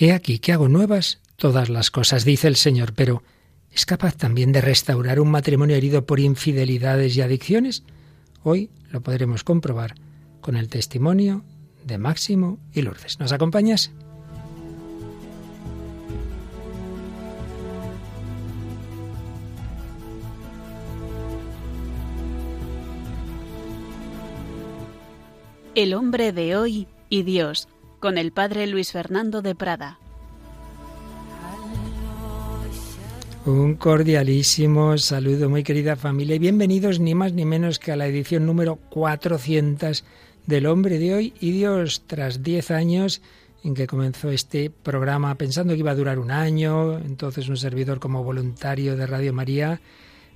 He aquí que hago nuevas todas las cosas, dice el Señor, pero ¿es capaz también de restaurar un matrimonio herido por infidelidades y adicciones? Hoy lo podremos comprobar con el testimonio de Máximo y Lourdes. ¿Nos acompañas? El hombre de hoy y Dios, con el padre Luis Fernando de Prada. Un cordialísimo saludo, muy querida familia, y bienvenidos ni más ni menos que a la edición número 400 del hombre de hoy y Dios, tras 10 años en que comenzó este programa pensando que iba a durar un año, entonces un servidor como voluntario de Radio María,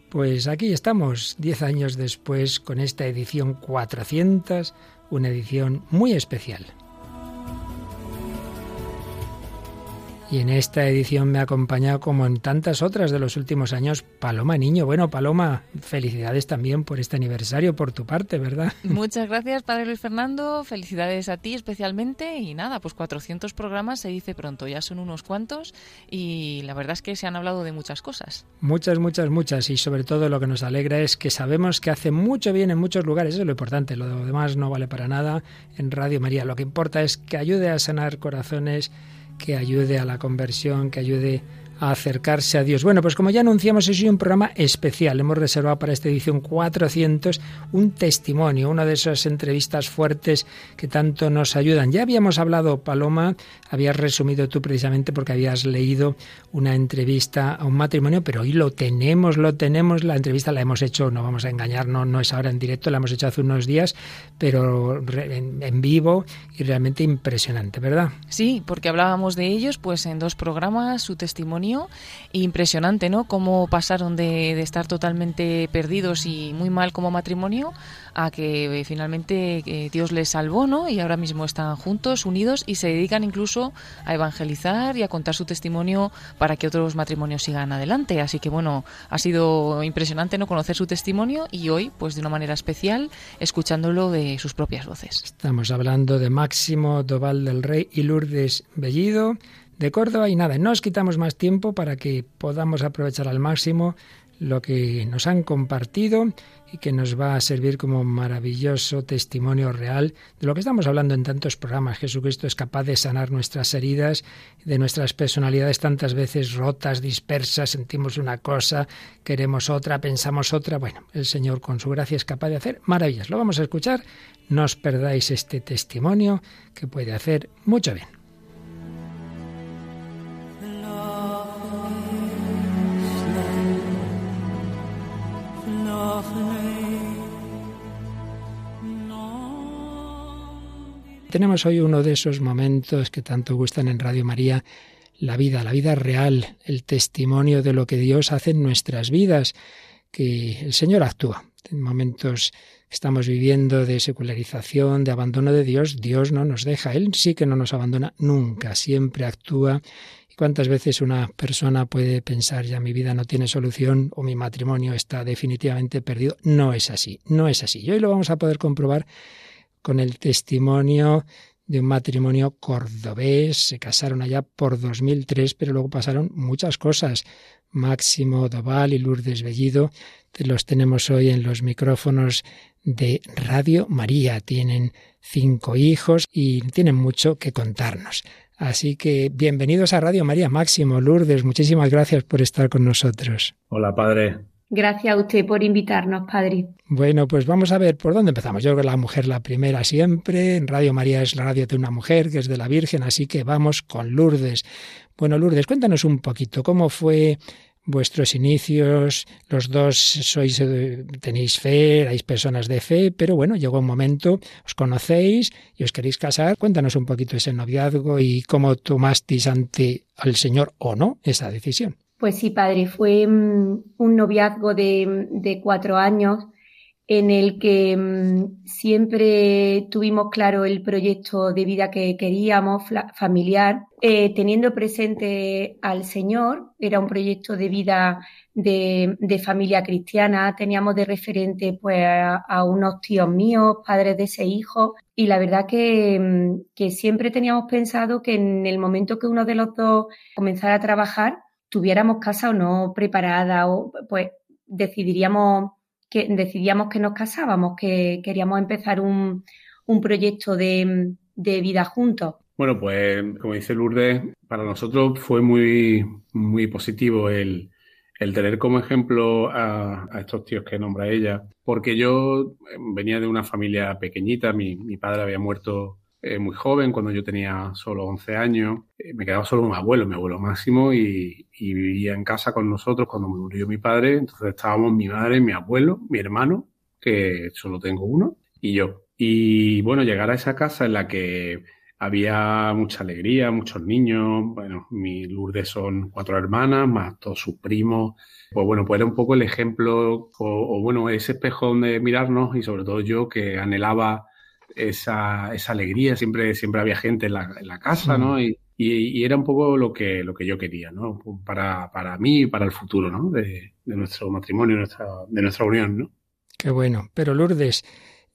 pues aquí estamos, 10 años después, con esta edición 400 una edición muy especial. Y en esta edición me ha acompañado, como en tantas otras de los últimos años, Paloma Niño. Bueno, Paloma, felicidades también por este aniversario, por tu parte, ¿verdad? Muchas gracias, Padre Luis Fernando. Felicidades a ti especialmente. Y nada, pues 400 programas se dice pronto, ya son unos cuantos. Y la verdad es que se han hablado de muchas cosas. Muchas, muchas, muchas. Y sobre todo lo que nos alegra es que sabemos que hace mucho bien en muchos lugares. Eso es lo importante. Lo demás no vale para nada en Radio María. Lo que importa es que ayude a sanar corazones que ayude a la conversión, que ayude acercarse a Dios. Bueno, pues como ya anunciamos, es un programa especial. Hemos reservado para esta edición 400 un testimonio, una de esas entrevistas fuertes que tanto nos ayudan. Ya habíamos hablado, Paloma, habías resumido tú precisamente porque habías leído una entrevista a un matrimonio, pero hoy lo tenemos, lo tenemos. La entrevista la hemos hecho, no vamos a engañar, no, no es ahora en directo, la hemos hecho hace unos días, pero en, en vivo y realmente impresionante, ¿verdad? Sí, porque hablábamos de ellos pues en dos programas, su testimonio Impresionante, ¿no? Cómo pasaron de, estar totalmente perdidos y muy mal como matrimonio a que eh, finalmente eh, Dios les salvó, ¿no? Y ahora mismo están juntos, unidos y se dedican incluso a evangelizar y a contar su testimonio para que otros matrimonios sigan adelante. Así que bueno, ha sido impresionante no conocer su testimonio y hoy, pues de una manera especial, escuchándolo de sus propias voces. Estamos hablando de Máximo Doval del Rey y Lourdes Bellido de Córdoba y nada, no os quitamos más tiempo para que podamos aprovechar al máximo lo que nos han compartido y que nos va a servir como maravilloso testimonio real de lo que estamos hablando en tantos programas. Jesucristo es capaz de sanar nuestras heridas, de nuestras personalidades tantas veces rotas, dispersas, sentimos una cosa, queremos otra, pensamos otra. Bueno, el Señor con su gracia es capaz de hacer maravillas. Lo vamos a escuchar. No os perdáis este testimonio que puede hacer mucho bien. Tenemos hoy uno de esos momentos que tanto gustan en Radio María, la vida, la vida real, el testimonio de lo que Dios hace en nuestras vidas, que el Señor actúa. En momentos que estamos viviendo de secularización, de abandono de Dios, Dios no nos deja, Él sí que no nos abandona nunca, siempre actúa ¿Y cuántas veces una persona puede pensar ya mi vida no tiene solución o mi matrimonio está definitivamente perdido? No es así, no es así. Y hoy lo vamos a poder comprobar con el testimonio de un matrimonio cordobés. Se casaron allá por 2003, pero luego pasaron muchas cosas. Máximo Doval y Lourdes Bellido los tenemos hoy en los micrófonos de Radio María. Tienen cinco hijos y tienen mucho que contarnos. Así que bienvenidos a Radio María Máximo, Lourdes, muchísimas gracias por estar con nosotros. Hola, padre. Gracias a usted por invitarnos, padre. Bueno, pues vamos a ver por dónde empezamos. Yo creo que la mujer la primera siempre. En Radio María es la radio de una mujer, que es de la Virgen, así que vamos con Lourdes. Bueno, Lourdes, cuéntanos un poquito cómo fue vuestros inicios, los dos sois eh, tenéis fe, erais personas de fe, pero bueno, llegó un momento, os conocéis y os queréis casar. Cuéntanos un poquito ese noviazgo y cómo tomasteis ante al Señor o no esa decisión. Pues sí, padre, fue mm, un noviazgo de, cuatro años en el que mm, siempre tuvimos claro el proyecto de vida que queríamos, familiar, eh, teniendo presente al Señor. Era un proyecto de vida de, familia cristiana. Teníamos de referente pues, a, unos tíos míos, padres de ese hijo. Y la verdad mm, que siempre teníamos pensado que en el momento que uno de los dos comenzara a trabajar, tuviéramos casa o no preparada, o pues decidiríamos que decidíamos que nos casábamos, que queríamos empezar un, proyecto de, vida juntos. Bueno, pues como dice Lourdes, para nosotros fue muy, muy positivo el, tener como ejemplo a, estos tíos que nombra ella, porque yo venía de una familia pequeñita, mi, mi padre había muerto eh, muy joven, cuando yo tenía solo 11 años. Eh, me quedaba solo mi abuelo, mi abuelo máximo, y, vivía en casa con nosotros cuando murió mi padre. Entonces estábamos mi madre, mi abuelo, mi hermano, que solo tengo uno, y yo. Y bueno, llegar a esa casa en la que había mucha alegría, muchos niños. Bueno, mi Lourdes son cuatro hermanas, más todos sus primos. Pues bueno, pues era un poco el ejemplo, o, o bueno, ese espejo donde mirarnos, y sobre todo yo que anhelaba esa, esa alegría, siempre, siempre había gente en la, en la casa, ¿no? Y, y, era un poco lo que, lo que yo quería, ¿no? Para, para mí y para el futuro, ¿no? De, de nuestro matrimonio, nuestra, de nuestra unión, ¿no? Qué bueno. Pero Lourdes,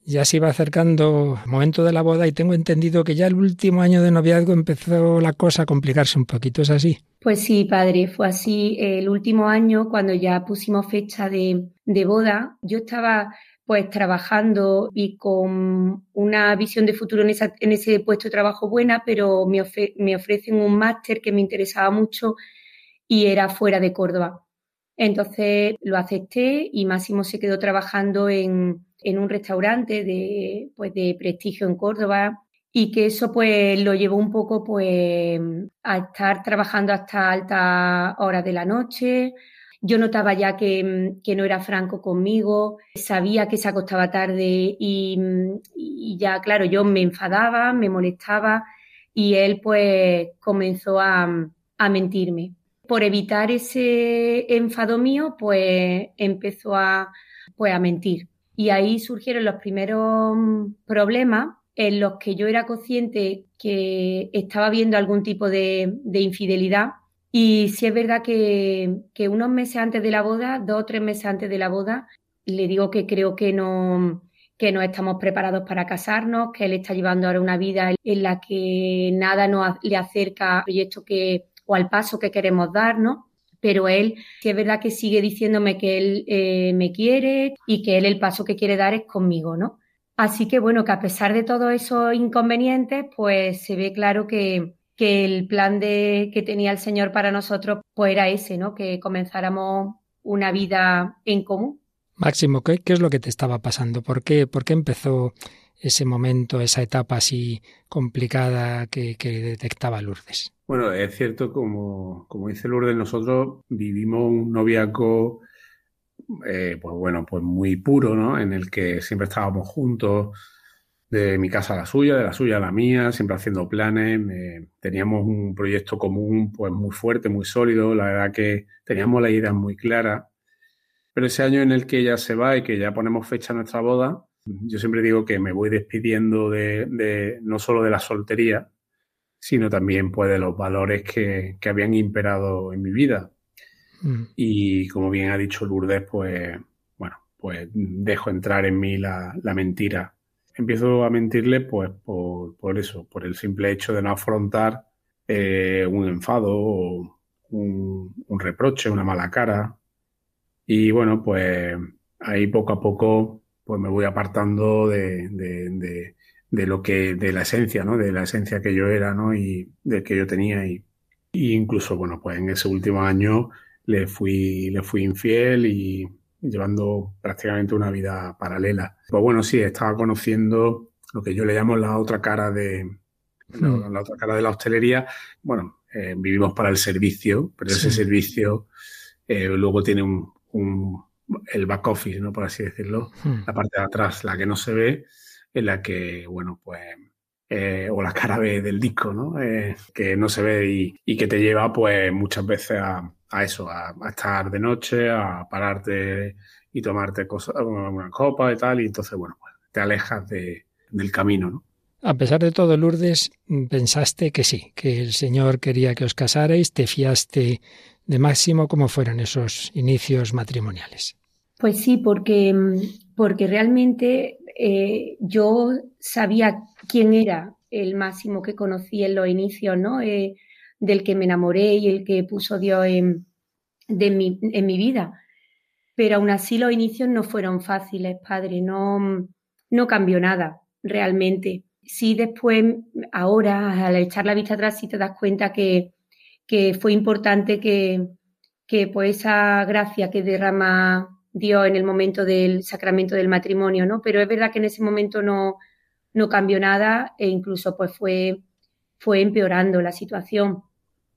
ya se iba acercando el momento de la boda y tengo entendido que ya el último año de noviazgo empezó la cosa a complicarse un poquito, ¿es así? Pues sí, padre, fue así. El último año, cuando ya pusimos fecha de, de boda, yo estaba pues trabajando y con una visión de futuro en, ese puesto de trabajo buena, pero me, ofrecen un máster que me interesaba mucho y era fuera de Córdoba. Entonces lo acepté y Máximo se quedó trabajando en, un restaurante de, pues, de prestigio en Córdoba y que eso pues lo llevó un poco pues a estar trabajando hasta altas horas de la noche, yo notaba ya mm, que, no era franco conmigo, sabía que se acostaba tarde mm, y, ya, claro, yo me enfadaba, me molestaba y él pues comenzó a, mm, a mentirme. Por evitar ese enfado mío, pues empezó a, pues, a mentir. Y ahí surgieron los primeros problemas en los que yo era consciente que estaba viendo algún tipo de infidelidad y sí es verdad que, unos meses antes de la boda, dos o tres meses antes de la boda, le digo que creo que no, que no estamos preparados para casarnos, que él está llevando ahora una vida en la que nada nos le acerca al proyecto que, o al paso que queremos dar, ¿no? Pero él, sí es verdad que sigue diciéndome que él eh, me quiere y que él el paso que quiere dar es conmigo, ¿no? Así que bueno, que a pesar de todos esos inconvenientes, pues se ve claro que, que el plan de, que tenía el Señor para nosotros pues era ese, ¿no? Que comenzáramos una vida en común. Máximo, ¿qué, es lo que te estaba pasando? ¿Por qué, por qué empezó ese momento, esa etapa así complicada que, detectaba Lourdes? Bueno, es cierto, como, como dice Lourdes, nosotros vivimos un noviazgo, eh, pues bueno, pues muy puro, ¿no? En el que siempre estábamos juntos, de mi casa a la suya, de la suya a la mía, siempre haciendo planes. teníamos un proyecto común pues muy fuerte, muy sólido. La verdad que teníamos la idea muy clara. Pero ese año en el que ella se va y que ya ponemos fecha a nuestra boda, yo siempre digo que me voy despidiendo de, no solo de la soltería, sino también pues de los valores que, que habían imperado en mi vida. Mm. Y como bien ha dicho Lourdes, pues bueno, pues dejo entrar en mí la, la mentira empiezo a mentirle pues por, por eso, por el simple hecho de no afrontar eh, un enfado o un, reproche, una mala cara. Y bueno, pues ahí poco a poco pues me voy apartando de, de, de, lo que, de la esencia, ¿no? De la esencia que yo era, ¿no? Y de que yo tenía. Y, y incluso, bueno, pues en ese último año le fui, le fui infiel y, llevando prácticamente una vida paralela. Pues bueno, sí, estaba conociendo lo que yo le llamo la otra cara de hmm. la, otra cara de la hostelería. Bueno, eh, vivimos para el servicio, pero ese servicio eh, luego tiene un, un, el back office, ¿no? Por así decirlo, hmm. la parte de atrás, la que no se ve, en la que, bueno, pues eh, o la cara B del disco, ¿no? Eh, que no se ve y, y, que te lleva, pues, muchas veces a, a eso, a, estar de noche, a pararte y tomarte cosas, una copa y tal, y entonces, bueno, pues te alejas de, del camino, ¿no? A pesar de todo, Lourdes, pensaste que sí, que el Señor quería que os casarais, te fiaste de Máximo, ¿cómo fueron esos inicios matrimoniales? Pues sí, porque, porque realmente eh, yo sabía quién era el Máximo que conocí en los inicios, ¿no? Eh, del que me enamoré y el que puso Dios en, de mi, en mi vida. Pero aún así los inicios no fueron fáciles, padre, no, no cambió nada realmente sí después, ahora, al echar la vista atrás, sí te das cuenta que, fue importante que, que pues esa gracia que derrama Dios en el momento del sacramento del matrimonio, ¿no? Pero es verdad que en ese momento no, no cambió nada e incluso pues fue, fue empeorando la situación,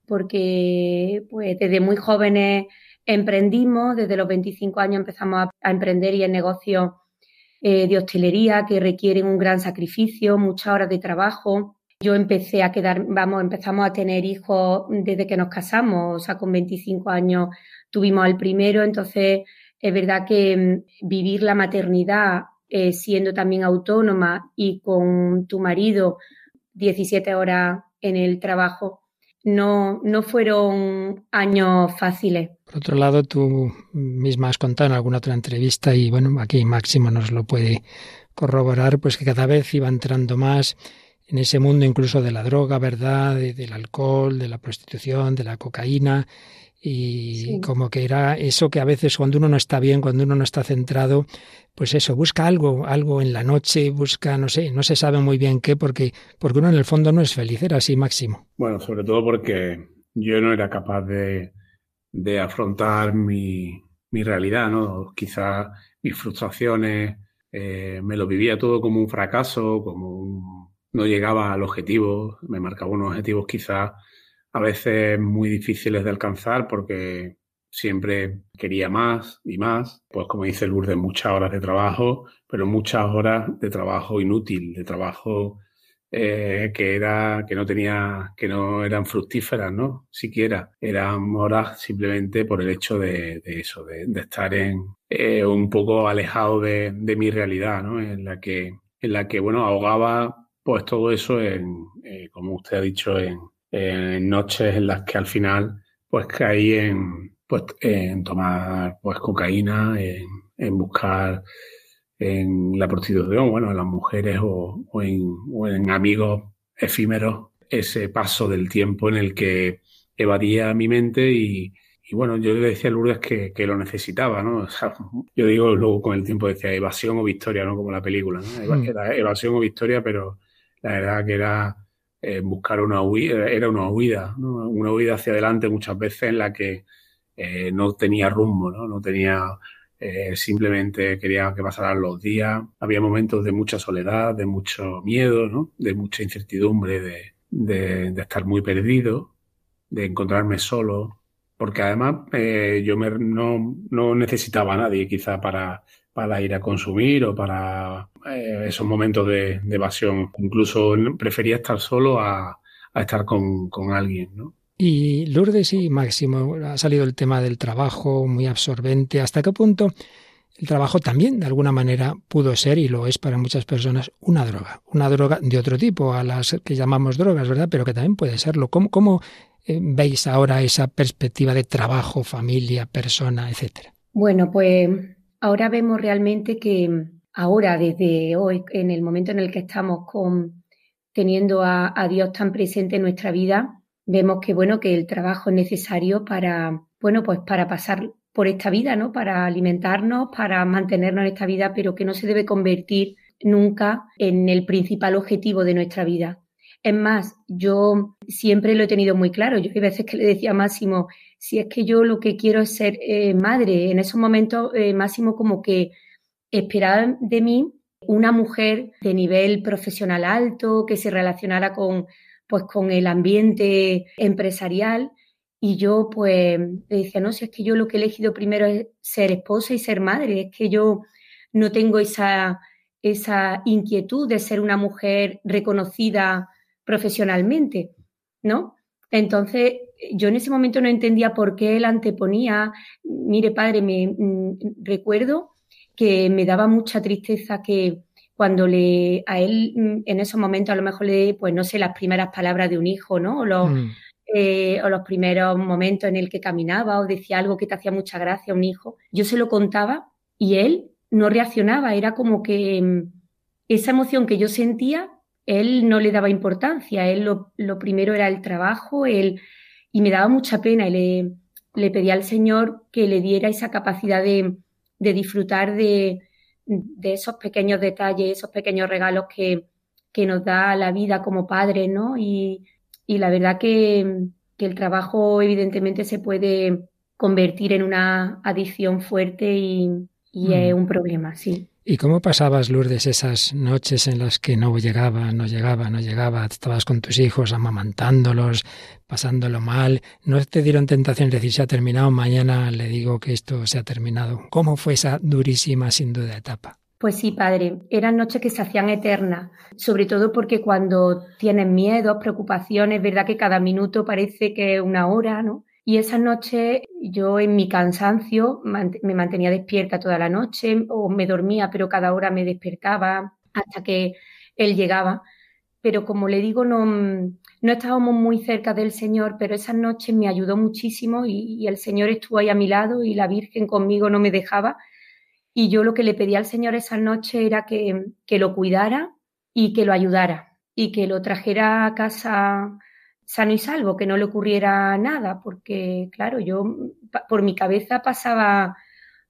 porque pues desde muy jóvenes emprendimos, desde los 25 años empezamos a, emprender y en negocios eh, de hostelería que requieren un gran sacrificio, muchas horas de trabajo. Yo empecé a quedar, vamos, empezamos a tener hijos desde que nos casamos, o sea, con 25 años tuvimos al primero, entonces es verdad que mm, vivir la maternidad eh, siendo también autónoma y con tu marido 17 horas en el trabajo, no, no fueron años fáciles. Por otro lado, tú misma has contado en alguna otra entrevista, y bueno, aquí Máximo nos lo puede corroborar, pues que cada vez iba entrando más en ese mundo incluso de la droga, ¿verdad? del alcohol, de la prostitución, de la cocaína, y como que era eso que a veces cuando uno no está bien, cuando uno no está centrado, pues eso, busca algo, algo en la noche, busca, no sé, no se sabe muy bien qué, porque, porque uno en el fondo no es feliz, era así máximo. Bueno, sobre todo porque yo no era capaz de, de afrontar mi, mi realidad, ¿no? Quizás mis frustraciones, eh, me lo vivía todo como un fracaso, como no llegaba al objetivo, me marcaba unos objetivos quizás a veces muy difíciles de alcanzar porque siempre quería más y más, pues como dice Lourdes, muchas horas de trabajo, pero muchas horas de trabajo inútil, de trabajo eh, que era que no tenía que no eran fructíferas no siquiera eran horas simplemente por el hecho de, eso de, estar en eh, un poco alejado de, mi realidad no en la que en la que bueno ahogaba pues todo eso en eh, como usted ha dicho en, en noches en las que al final pues caí en pues en tomar pues cocaína en, en buscar en la prostitución, bueno, en las mujeres o, en, amigos efímeros, ese paso del tiempo en el que evadía mi mente y, bueno, yo le decía a Lourdes que, lo necesitaba, ¿no? yo digo luego con el tiempo decía evasión o victoria, ¿no? Como la película, ¿no? Hmm. Era evasión o victoria, pero la verdad que era eh, buscar una huida, era una huida. Una huida hacia adelante muchas veces en la que eh, no tenía rumbo, ¿no? No tenía eh, simplemente quería que pasaran los días. Había momentos de mucha soledad, de mucho miedo, ¿no? de mucha incertidumbre, de, de, estar muy perdido, de encontrarme solo, porque además eh, yo me, no, no, necesitaba a nadie quizá para, para ir a consumir o para eh, esos momentos de, evasión. Incluso prefería estar solo a, a estar con, con alguien, ¿no? Y Lourdes y Máximo, ha salido el tema del trabajo muy absorbente. ¿Hasta qué punto el trabajo también, de alguna manera, pudo ser, y lo es para muchas personas, una droga? Una droga de otro tipo, a las que llamamos drogas, ¿verdad? Pero que también puede serlo. ¿Cómo, cómo eh, veis ahora esa perspectiva de trabajo, familia, persona, etcétera? Bueno, pues ahora vemos realmente que ahora, desde hoy, en el momento en el que estamos con, teniendo a Dios tan presente en nuestra vida, vemos que bueno que el trabajo es necesario para bueno pues para pasar por esta vida no para alimentarnos para mantenernos en esta vida pero que no se debe convertir nunca en el principal objetivo de nuestra vida. Es más yo siempre lo he tenido muy claro. Yo hay veces que le decía a Máximo si es que yo lo que quiero es ser eh, madre. En esos momentos eh, Máximo como que esperaba de mí una mujer de nivel profesional alto que se relacionara con pues con el ambiente empresarial. Y yo pues le decía, no, si es que yo lo que he elegido primero es ser esposa y ser madre, es que yo no tengo esa, esa inquietud de ser una mujer reconocida profesionalmente, ¿no? Entonces, yo en ese momento no entendía por qué él anteponía, mire padre, me mm, recuerdo que me daba mucha tristeza que cuando le a él mm, en esos momentos a lo mejor le pues no sé las primeras palabras de un hijo, ¿no? O los, mm. eh, o los primeros momentos en el que caminaba o decía algo que te hacía mucha gracia a un hijo, yo se lo contaba y él no reaccionaba, era como que esa emoción que yo sentía, él no le daba importancia, él lo, lo primero era el trabajo, él, y me daba mucha pena y le, le pedía al Señor que le diera esa capacidad de, de disfrutar de, de, esos pequeños detalles, esos pequeños regalos que, que nos da la vida como padre, ¿no? Y, y la verdad que, que, el trabajo evidentemente se puede convertir en una adicción fuerte y, y es mm. un problema, sí. ¿Y cómo pasabas, Lourdes, esas noches en las que no llegaba, no llegaba, no llegaba? Estabas con tus hijos amamantándolos, pasándolo mal. ¿No te dieron tentación de decir se ha terminado? Mañana le digo que esto se ha terminado. ¿Cómo fue esa durísima, sin duda, etapa? Pues sí, padre, eran noches que se hacían eternas, sobre todo porque cuando tienes miedo, preocupaciones, verdad que cada minuto parece que una hora, ¿no? Y esa noche yo en mi cansancio me mantenía despierta toda la noche o me dormía, pero cada hora me despertaba hasta que él llegaba. Pero como le digo, no, no estábamos muy cerca del Señor, pero esa noche me ayudó muchísimo y, el Señor estuvo ahí a mi lado y la Virgen conmigo no me dejaba. Y yo lo que le pedí al Señor esa noche era que, que lo cuidara y que lo ayudara y que lo trajera a casa sano y salvo, que no le ocurriera nada, porque claro, yo por mi cabeza pasaba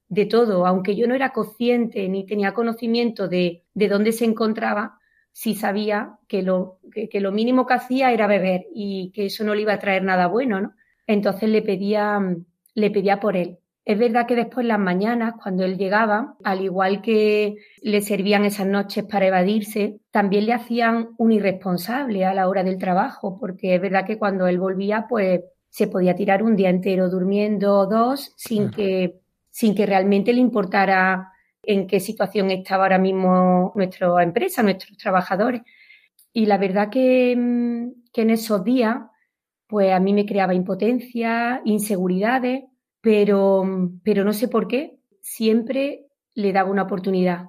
de todo, aunque yo no era consciente ni tenía conocimiento de, de dónde se encontraba, sí sabía que lo, que, lo mínimo que hacía era beber y que eso no le iba a traer nada bueno, ¿no? Entonces le pedía, le pedía por él. Es verdad que después las mañanas, cuando él llegaba, al igual que le servían esas noches para evadirse, también le hacían un irresponsable a la hora del trabajo, porque es verdad que cuando él volvía, pues se podía tirar un día entero durmiendo dos sin que, sin que realmente le importara en qué situación estaba ahora mismo nuestra empresa, nuestros trabajadores. Y la verdad que, que en esos días, pues a mí me creaba impotencia, inseguridades pero, pero no sé por qué, siempre le daba una oportunidad,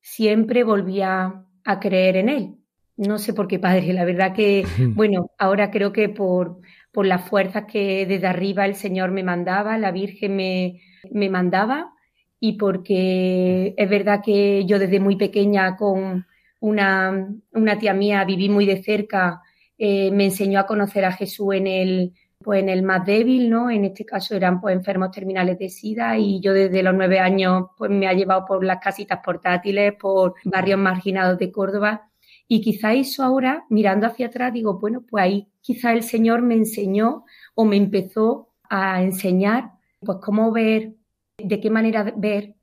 siempre volvía a creer en él. No sé por qué, padre, la verdad que, bueno, ahora creo que por, por las fuerzas que desde arriba el Señor me mandaba, la Virgen me, me mandaba, y porque es verdad que yo desde muy pequeña con una, una tía mía viví muy de cerca, eh, me enseñó a conocer a Jesús en el, pues en el más débil, ¿no? En este caso eran pues enfermos terminales de SIDA y yo desde los nueve años pues me ha llevado por las casitas portátiles, por barrios marginados de Córdoba y quizá eso ahora, mirando hacia atrás, digo, bueno, pues ahí quizá el Señor me enseñó o me empezó a enseñar pues cómo ver, de qué manera ver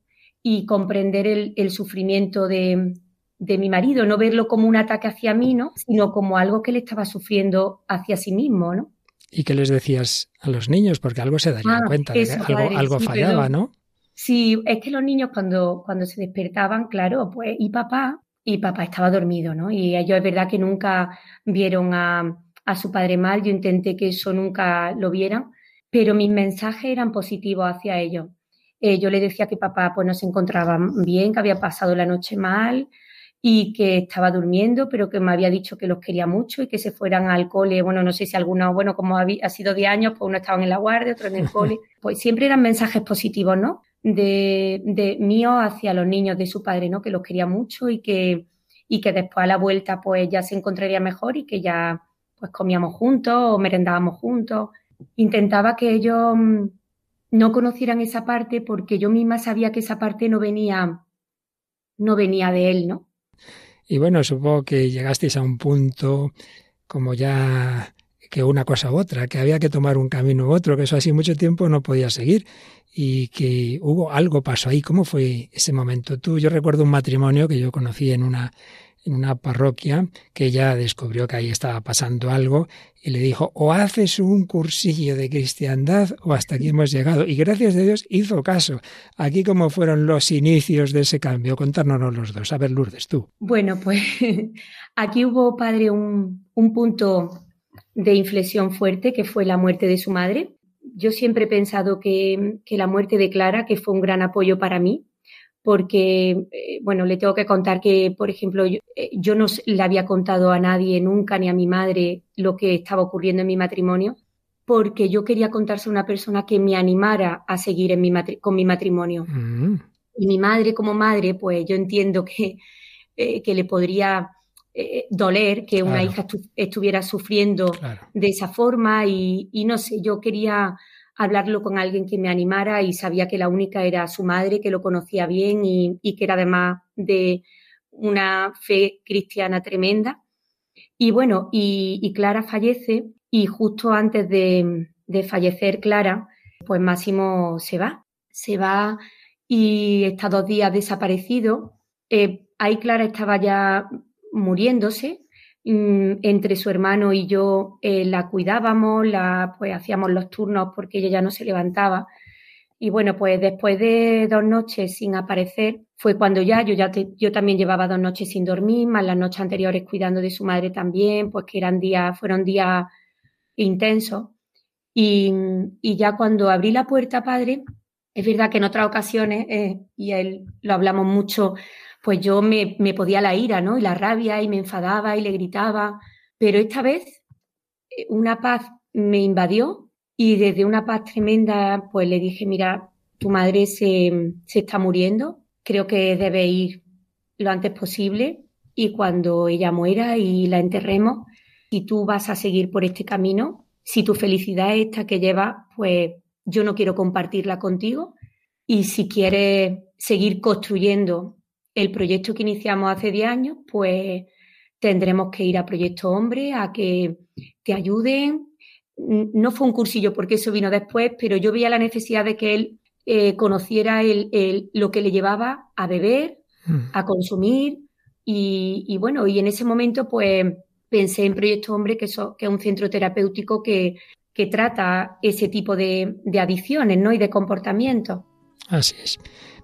y comprender el, sufrimiento de, de mi marido, no verlo como un ataque hacia mí, ¿no? sino como algo que le estaba sufriendo hacia sí mismo, ¿no? ¿Y qué les decías a los niños? Porque algo se darían ah, cuenta, de que algo, algo fallaba, ¿no? Sí, es que los niños cuando, cuando se despertaban, claro, pues, y papá, y papá estaba dormido, ¿no? Y ellos es verdad que nunca vieron a, a su padre mal, yo intenté que eso nunca lo vieran, pero mis mensajes eran positivos hacia ellos. Eh, yo le decía que papá pues no se encontraba bien, que había pasado la noche mal, y que estaba durmiendo, pero que me había dicho que los quería mucho y que se fueran al cole. Bueno, no sé si algunos, bueno, como ha, sido de años, pues uno estaba en la guardia, otro en el cole. Pues siempre eran mensajes positivos, ¿no? De, de mío hacia los niños de su padre, ¿no? Que los quería mucho y que, y que después a la vuelta pues ya se encontraría mejor y que ya pues comíamos juntos o merendábamos juntos. Intentaba que ellos mm, no conocieran esa parte porque yo misma sabía que esa parte no venía, no venía de él, ¿no? Y bueno, supongo que llegasteis a un punto como ya que una cosa u otra, que había que tomar un camino u otro, que eso así mucho tiempo no podía seguir y que hubo algo pasó ahí. ¿Cómo fue ese momento? Tú, yo recuerdo un matrimonio que yo conocí en una en una parroquia que ella descubrió que ahí estaba pasando algo y le dijo, o haces un cursillo de cristiandad o hasta aquí hemos llegado. Y gracias a Dios hizo caso. Aquí como fueron los inicios de ese cambio, contárnoslo los dos. A ver, Lourdes, tú. Bueno, pues aquí hubo, padre, un, un punto de inflexión fuerte que fue la muerte de su madre. Yo siempre he pensado que, que la muerte de Clara, que fue un gran apoyo para mí, porque, eh, bueno, le tengo que contar que, por ejemplo, yo, eh, yo, no le había contado a nadie nunca, ni a mi madre, lo que estaba ocurriendo en mi matrimonio, porque yo quería contarse a una persona que me animara a seguir en mi con mi matrimonio. Mm. Y mi madre como madre, pues yo entiendo que, eh, que le podría doler que una hija estuviera sufriendo de esa forma y, y no sé, yo quería hablarlo con alguien que me animara y sabía que la única era su madre, que lo conocía bien y, que era además de una fe cristiana tremenda. Y bueno, y, Clara fallece y justo antes de, fallecer Clara, pues Máximo se va, se va y está dos días desaparecido. Eh, ahí Clara estaba ya muriéndose entre su hermano y yo eh, la cuidábamos, la, pues hacíamos los turnos porque ella ya no se levantaba. Y bueno, pues después de dos noches sin aparecer, fue cuando ya yo ya yo también llevaba dos noches sin dormir, más las noches anteriores cuidando de su madre también, pues que eran días, fueron días intensos. Y, y ya cuando abrí la puerta, padre, es verdad que en otras ocasiones, eh, y él lo hablamos mucho, pues yo me, podía la ira, ¿no? Y la rabia y me enfadaba y le gritaba. Pero esta vez eh, una paz me invadió y desde una paz tremenda, pues le dije, mira, tu madre se, se está muriendo, creo que debe ir lo antes posible y cuando ella muera y la enterremos, si tú vas a seguir por este camino, si tu felicidad es esta que lleva, pues yo no quiero compartirla contigo y si quieres seguir construyendo el proyecto que iniciamos hace 10 años, pues tendremos que ir a Proyecto Hombre a que te ayuden. No fue un cursillo porque eso vino después, pero yo veía la necesidad de que él eh, conociera el, lo que le llevaba a beber, mm. a consumir y, bueno, y en ese momento pues pensé en Proyecto Hombre, que, es un centro terapéutico que, que trata ese tipo de, de adicciones ¿no? y de comportamientos. Así es.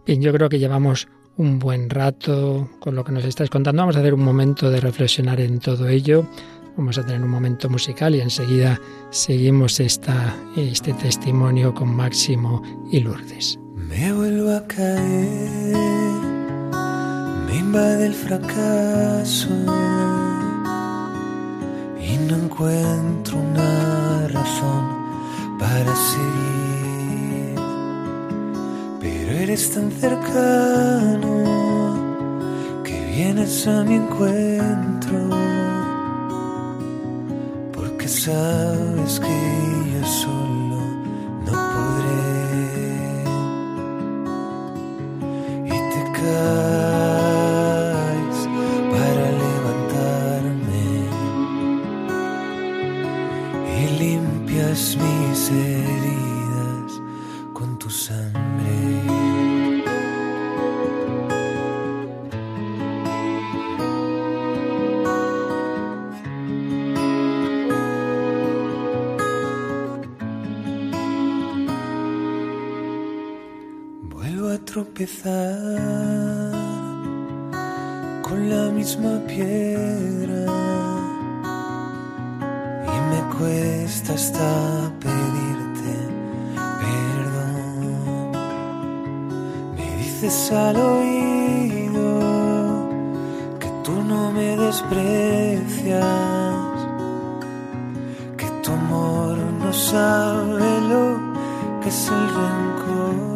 Bien, yo creo que llevamos un buen rato con lo que nos estáis contando. Vamos a hacer un momento de reflexionar en todo ello. Vamos a tener un momento musical y enseguida seguimos esta, este testimonio con Máximo y Lourdes. Me vuelvo a caer, me invade el fracaso y no encuentro una razón para seguir eres tan cercano que vienes a mi encuentro, porque sabes que yo solo no podré. Y te caes tropezar con la misma piedra y me cuesta hasta pedirte perdón. Me dices al oído que tú no me desprecias, que tu amor no sabe lo que es el rencor.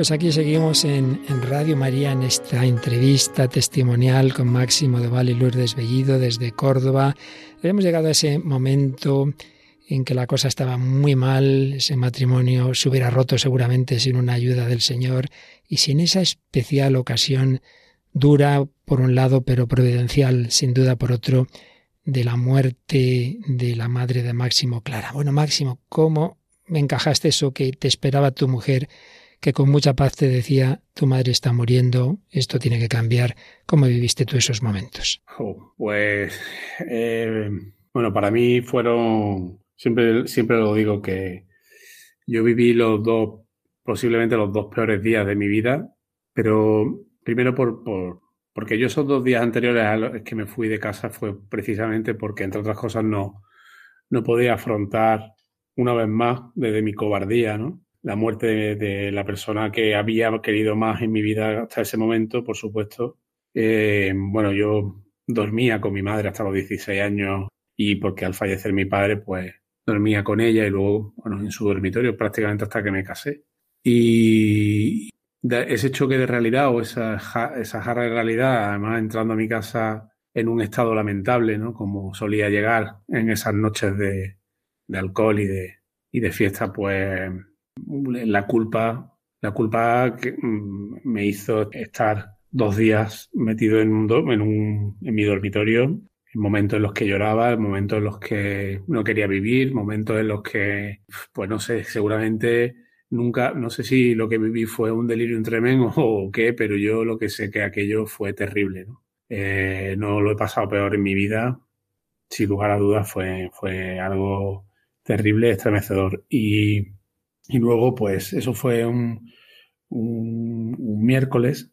Pues aquí seguimos en, Radio María en esta entrevista testimonial con Máximo de Valle y Lourdes Bellido desde Córdoba. Hemos llegado a ese momento en que la cosa estaba muy mal, ese matrimonio se hubiera roto seguramente sin una ayuda del Señor y sin esa especial ocasión dura por un lado, pero providencial sin duda por otro, de la muerte de la madre de Máximo Clara. Bueno, Máximo, ¿cómo me encajaste eso que te esperaba tu mujer, que con mucha paz te decía, tu madre está muriendo, esto tiene que cambiar? ¿Cómo viviste tú esos momentos? Oh, pues, eh, bueno, para mí fueron, siempre, siempre lo digo que yo viví los dos, posiblemente los dos peores días de mi vida, pero primero por, por porque yo esos dos días anteriores a los que me fui de casa fue precisamente porque, entre otras cosas, no, no podía afrontar una vez más desde mi cobardía, ¿no? La muerte de, de la persona que había querido más en mi vida hasta ese momento, por supuesto. Eh, bueno, yo dormía con mi madre hasta los 16 años y porque al fallecer mi padre, pues dormía con ella y luego, bueno, en su dormitorio prácticamente hasta que me casé. Y ese choque de realidad o esa, esa jarra de realidad, además entrando a mi casa en un estado lamentable, ¿no? Como solía llegar en esas noches de, de alcohol y de, y de fiesta, pues la culpa, la culpa que me hizo estar dos días metido en un, en un, en mi dormitorio, en momentos en los que lloraba, en momentos en los que no quería vivir, momentos en los que, pues no sé, seguramente nunca, no sé si lo que viví fue un delirium tremendo o qué, pero yo lo que sé que aquello fue terrible, ¿no? Eh, no lo he pasado peor en mi vida, sin lugar a dudas fue, fue algo terrible, estremecedor. Y, y luego, pues, eso fue un, un, miércoles.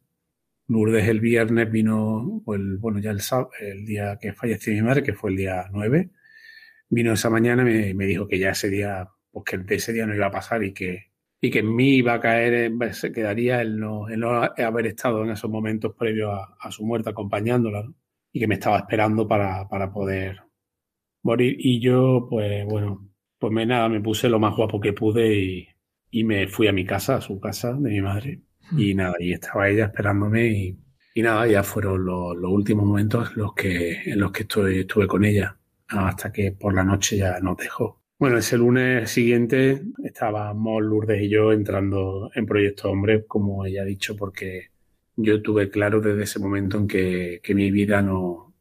Lourdes el viernes vino, el, bueno, ya el, el día que falleció mi madre, que fue el día 9, vino esa mañana y me, me dijo que ya ese día, pues que ese día no iba a pasar y que, y que en mí iba a caer, se quedaría el no, el no haber estado en esos momentos previos a, a su muerte acompañándola, ¿no? y que me estaba esperando para, para poder morir. Y yo, pues bueno, pues me nada, me puse lo más guapo que pude y, y me fui a mi casa, a su casa de mi madre. Y nada, y estaba ella esperándome y, y nada, ya fueron los, los últimos momentos los que, en los que estoy, estuve con ella, hasta que por la noche ya nos dejó. Bueno, ese lunes siguiente estábamos Lourdes y yo entrando en Proyecto Hombre, como ella ha dicho, porque yo tuve claro desde ese momento en que, que mi vida no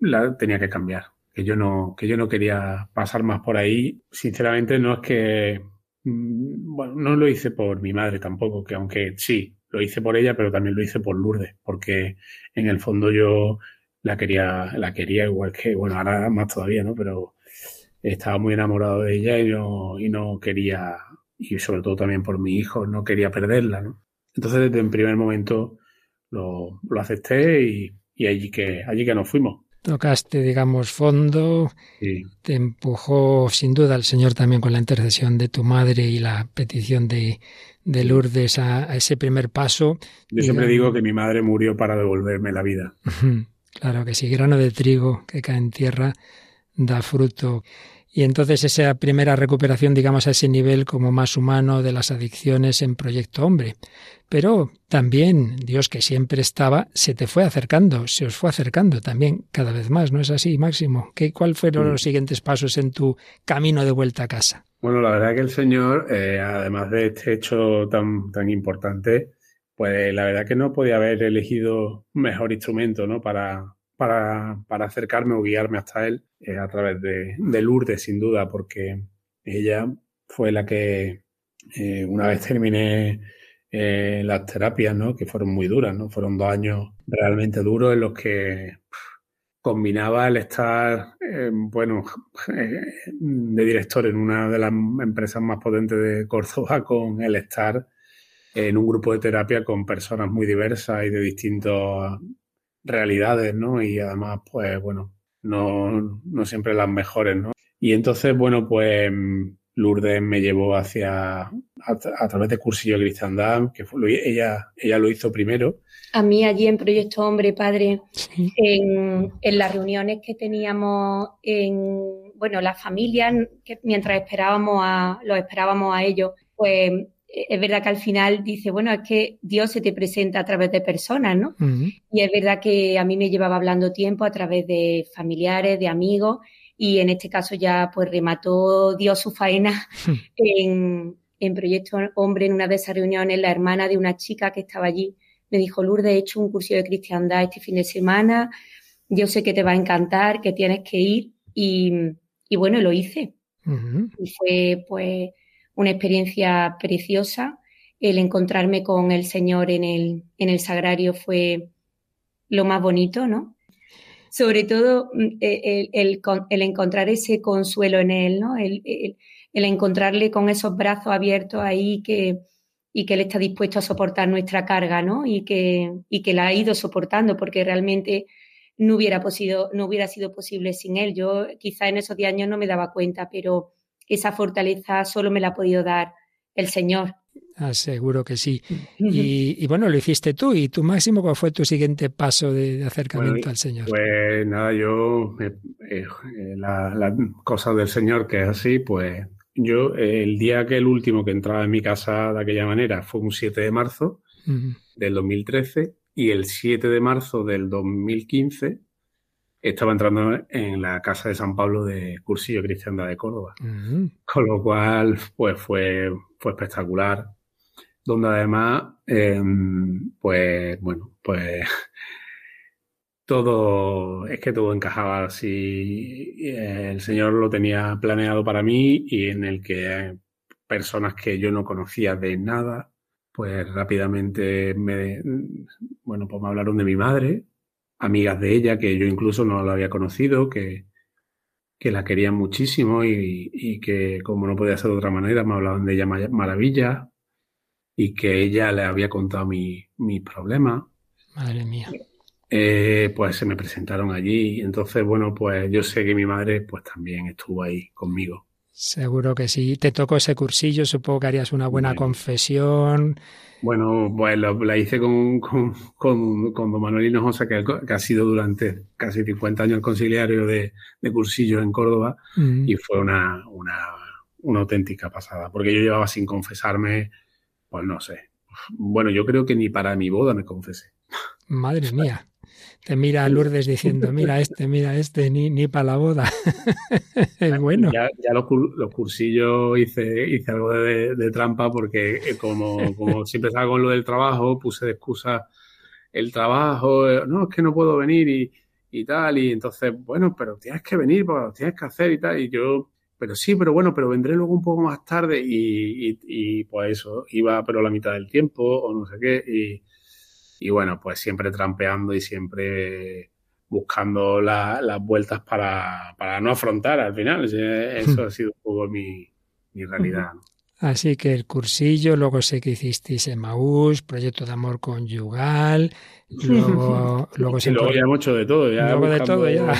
la tenía que cambiar, que yo no, que yo no quería pasar más por ahí. Sinceramente, no es que, bueno, no lo hice por mi madre tampoco, que aunque sí, lo hice por ella, pero también lo hice por Lourdes, porque en el fondo yo la quería, la quería igual que, bueno, ahora más todavía, ¿no? Pero estaba muy enamorado de ella y no, y no quería, y sobre todo también por mi hijo, no quería perderla, ¿no? Entonces desde el primer momento lo, lo acepté y, y, allí que, allí que nos fuimos. Tocaste, digamos, fondo, Sí. te empujó sin duda el Señor también con la intercesión de tu madre y la petición de, de Lourdes a, a ese primer paso. Yo siempre Digamos- digo que mi madre murió para devolverme la vida. Claro que sí, grano de trigo que cae en tierra da fruto. Y entonces esa primera recuperación, digamos, a ese nivel como más humano de las adicciones en Proyecto Hombre. Pero también Dios que siempre estaba, se te fue acercando, se os fue acercando también cada vez más, ¿no es así, Máximo? ¿Qué, ¿Cuál fueron los siguientes pasos en tu camino de vuelta a casa? Bueno, la verdad que el Señor, eh, además de este hecho tan, tan importante, pues la verdad que no podía haber elegido mejor instrumento, ¿no? Para, para, acercarme o guiarme hasta Él eh, a través de, de, Lourdes, sin duda, porque ella fue la que eh, una vez terminé eh, las terapias, ¿no? Que fueron muy duras, ¿no? Fueron dos años realmente duros en los que combinaba el estar, eh, bueno, de director en una de las empresas más potentes de Córdoba con el estar en un grupo de terapia con personas muy diversas y de distintas realidades, ¿no? Y además, pues bueno, no, no siempre las mejores, ¿no? Y entonces, bueno, pues Lourdes me llevó hacia, a, través de cursillo de cristiandad, que fue, ella, ella lo hizo primero. A mí allí en Proyecto Hombre Padre, en, en, las reuniones que teníamos en, bueno, las familias, que mientras esperábamos a, los esperábamos a ellos, pues es verdad que al final dice, bueno, es que Dios se te presenta a través de personas, ¿no? Y es verdad que a mí me llevaba hablando tiempo a través de familiares, de amigos, y en este caso ya pues remató Dios su faena en, en Proyecto Hombre en una de esas reuniones, la hermana de una chica que estaba allí me dijo, Lourdes, he hecho un curso de cristiandad este fin de semana, yo sé que te va a encantar, que tienes que ir y, y bueno, lo hice. Y fue pues una experiencia preciosa. El encontrarme con el Señor en el, en el sagrario fue lo más bonito, ¿no? sobre todo mm, e, el, el, encontrar ese consuelo en él, ¿no? El, el, encontrarle con esos brazos abiertos ahí que, y que él está dispuesto a soportar nuestra carga, ¿no? Y que, y que la ha ido soportando, porque realmente no hubiera, posido, no hubiera sido posible sin él. Yo quizá en esos 10 años no me daba cuenta, pero esa fortaleza solo me la ha podido dar el Señor. Ah, seguro que sí. Y, bueno, lo hiciste tú. ¿Y tú, Máximo, cuál fue tu siguiente paso de, acercamiento al Señor? Pues nada, yo, eh, eh, la, la, cosa del Señor que es así, pues yo, el día que el último que entraba en mi casa de aquella manera fue un 7 de marzo del 2013 y el 7 de marzo del 2015 estaba entrando en la casa de San Pablo de Cursillo Cristiandad de Córdoba. Con lo cual, pues fue, fue espectacular. Donde además, em, pues bueno, pues todo, es que todo encajaba así. El Señor lo tenía planeado para mí y en el que personas que yo no conocía de nada, pues rápidamente me, bueno, pues me hablaron de mi madre, amigas de ella que yo incluso no la había conocido, que, que la querían muchísimo y, y, que como no podía ser de otra manera me hablaban de ella maravilla y que ella le había contado mi, mi problema. Madre mía. Eh, pues se me presentaron allí. Entonces, bueno, pues yo sé que mi madre pues también estuvo ahí conmigo. Seguro que sí. Te tocó ese cursillo, supongo que harías una buena confesión. Bueno, pues la hice con, con, con, con don Manuel Hinojosa, que, que, ha sido durante casi 50 años el conciliario de, de cursillo en Córdoba, mm. y fue una, una, una auténtica pasada, porque yo llevaba sin confesarme, pues no sé. Bueno, yo creo que ni para mi boda me confesé. Madre mía. Te mira a Lourdes diciendo, mira este, mira este, ni, ni para la boda. es bueno. Ya, ya los, los, cursillos hice, hice algo de, de trampa porque eh, como, como siempre estaba con lo del trabajo, puse de excusa el trabajo, eh, no, es que no puedo venir y, y tal, y entonces, bueno, pero tienes que venir, lo tienes que hacer y tal, y yo, pero sí, pero bueno, pero vendré luego un poco más tarde y, y, y pues eso, iba pero la mitad del tiempo o no sé qué, y y bueno, pues siempre trampeando y siempre buscando la, las vueltas para, para, no afrontar al final. Eso ha sido un poco mi, mi realidad. Así que el cursillo, luego sé que hicisteis Maús, proyecto de amor conyugal, luego, luego, y luego ya mucho de todo. Ya luego de todo ya.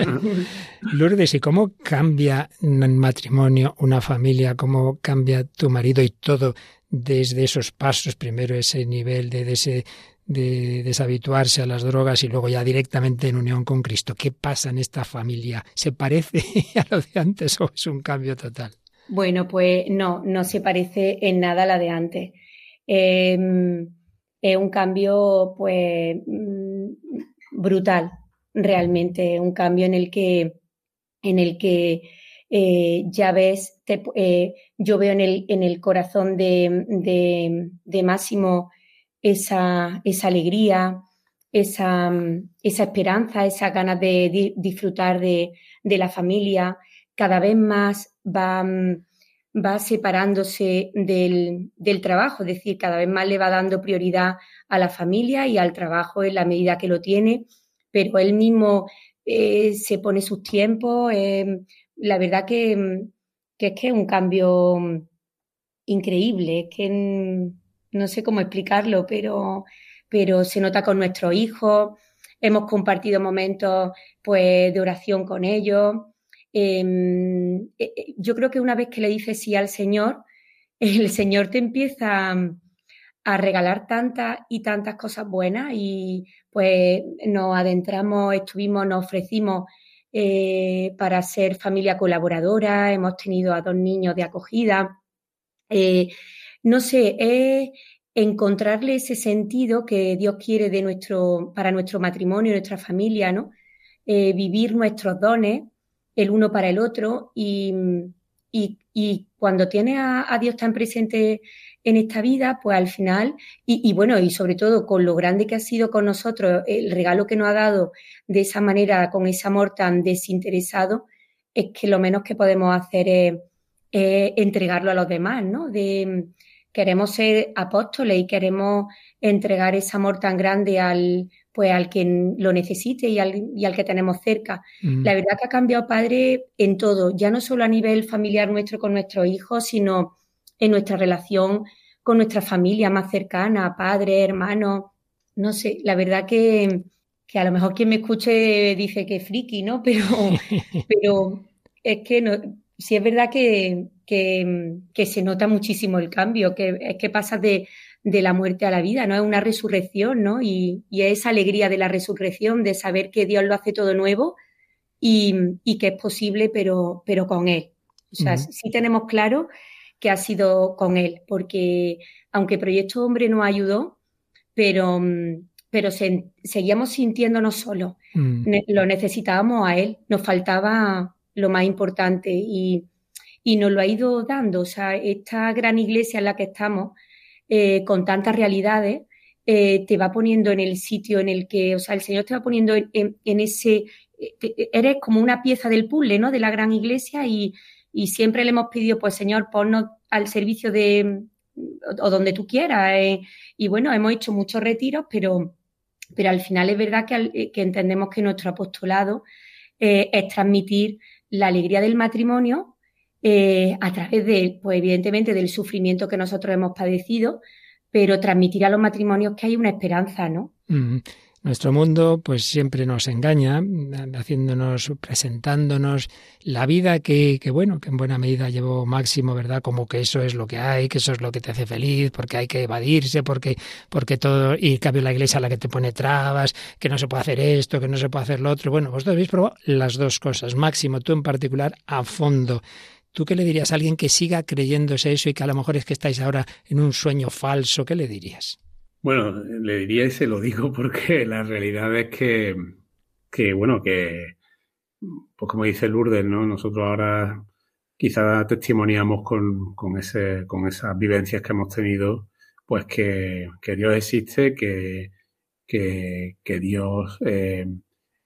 Lourdes, ¿y cómo cambia un matrimonio, una familia? ¿Cómo cambia tu marido y todo? desde esos pasos, primero ese nivel de, ese de deshabituarse a las drogas y luego ya directamente en unión con Cristo. ¿Qué pasa en esta familia? ¿Se parece a lo de antes o es un cambio total? Bueno, pues no, no se parece en nada a la de antes. Em, es un cambio, pues, mm, brutal, realmente, un cambio en el que, en el que eh, ya ves, eh, yo veo en el, en el corazón de, de, Máximo esa, esa alegría, esa, esa, esperanza, esa ganas de disfrutar de, de, la familia, cada vez más va, va separándose del, del, trabajo, es decir, cada vez más le va dando prioridad a la familia y al trabajo en la medida que lo tiene, pero él mismo eh, se pone sus tiempos. Eh, la verdad que, que, es que es un cambio increíble, es que no sé cómo explicarlo, pero, pero se nota con nuestros hijos, hemos compartido momentos pues, de oración con ellos. Em, eh, eh, yo creo que una vez que le dices sí al Señor, el Señor te empieza a regalar tantas y tantas cosas buenas y pues nos adentramos, estuvimos, nos ofrecimos eh, para ser familia colaboradora, hemos tenido a dos niños de acogida. no sé, es encontrarle ese sentido que Dios quiere de nuestro, para nuestro matrimonio, nuestra familia, ¿no? vivir nuestros dones el uno para el otro y, y, cuando tiene a, Dios tan presente en esta vida, pues al final, y, bueno, y sobre todo con lo grande que ha sido con nosotros, el regalo que nos ha dado de esa manera, con ese amor tan desinteresado, es que lo menos que podemos hacer es, entregarlo a los demás, ¿no? De, queremos ser apóstoles y queremos entregar ese amor tan grande al, pues al que lo necesite y al, y al que tenemos cerca. Mm. La verdad que ha cambiado padre en todo, ya no solo a nivel familiar nuestro con nuestros hijos, sino en nuestra relación con nuestra familia más cercana, padre, hermano, no sé, la verdad que, que a lo mejor quien me escuche dice que friki, ¿no? Pero, pero es que no, sí es verdad que, que, que, se nota muchísimo el cambio, que es que pasas de, de la muerte a la vida, ¿no? Es una resurrección, ¿no? Y, y esa alegría de la resurrección, de saber que Dios lo hace todo nuevo y, y que es posible, pero, pero con Él. O sea, sí tenemos claro que ha sido con Él, porque aunque Proyecto Hombre nos ayudó, pero, pero seguíamos sintiéndonos solos. Mm. lo necesitábamos a Él, nos faltaba lo más importante y, y nos lo ha ido dando. O sea, esta gran iglesia en la que estamos, eh, con tantas realidades, eh, te va poniendo en el sitio en el que, o sea, el Señor te va poniendo en, ese, eh, eres como una pieza del puzzle, ¿no? De la gran iglesia y, siempre le hemos pedido, pues Señor, ponnos al servicio de, o donde tú quieras. y bueno, hemos hecho muchos retiros, pero, pero al final es verdad que, que entendemos que nuestro apostolado es transmitir la alegría del matrimonio eh, a través de, pues evidentemente, del sufrimiento que nosotros hemos padecido, pero transmitir a los matrimonios que hay una esperanza, ¿no? Nuestro mundo, pues siempre nos engaña, haciéndonos, presentándonos la vida que, que, bueno, que en buena medida llevó máximo, ¿verdad? Como que eso es lo que hay, que eso es lo que te hace feliz, porque hay que evadirse, porque, porque todo, y cambio la iglesia a la que te pone trabas, que no se puede hacer esto, que no se puede hacer lo otro. Bueno, vosotros habéis probado las dos cosas, máximo, tú en particular, a fondo. ¿Tú qué le dirías a alguien que siga creyéndose eso y que a lo mejor es que estáis ahora en un sueño falso? ¿Qué le dirías? Bueno, le diría y se lo digo porque la realidad es que, que bueno, que, pues como dice Lourdes, ¿no? Nosotros ahora quizá testimoniamos con, con, ese, con esas vivencias que hemos tenido, pues que, que Dios existe, que, que, que Dios eh,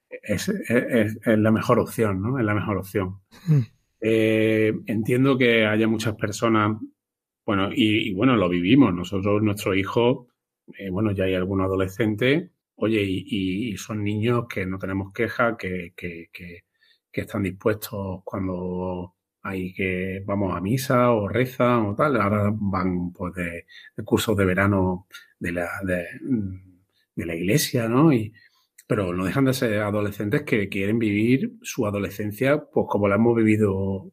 es, es, es, la mejor opción, ¿no? Es la mejor opción. Mm. Eh, entiendo que haya muchas personas, bueno, y, bueno, lo vivimos. Nosotros, nuestro hijo, eh, bueno, ya hay algunos adolescentes, oye, y, son niños que no tenemos queja, que, que, están dispuestos cuando hay que vamos a misa o rezan o tal. Ahora van pues de, cursos de verano de la, de la iglesia, ¿no? Y, pero no dejan de ser adolescentes que quieren vivir su adolescencia, pues como la hemos vivido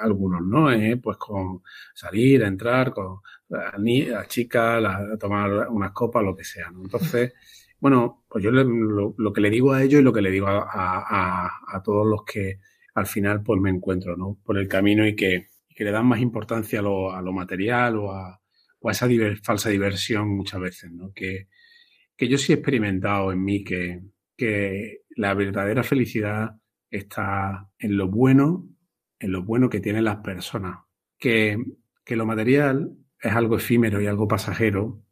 algunos, ¿no? Eh, pues con salir, entrar, con a, chicas, a, tomar unas copas, lo que sea, ¿no? Entonces, bueno, pues yo lo, que le digo a ellos y lo que le digo a, todos los que al final pues me encuentro, ¿no? Por el camino y que, le dan más importancia a lo, a lo material o a, o a esa falsa diversión muchas veces, ¿no? Que, que yo sí he experimentado en mí que, que la verdadera felicidad está en lo bueno, en lo bueno que tienen las personas. Que, que lo material es algo efímero y algo pasajero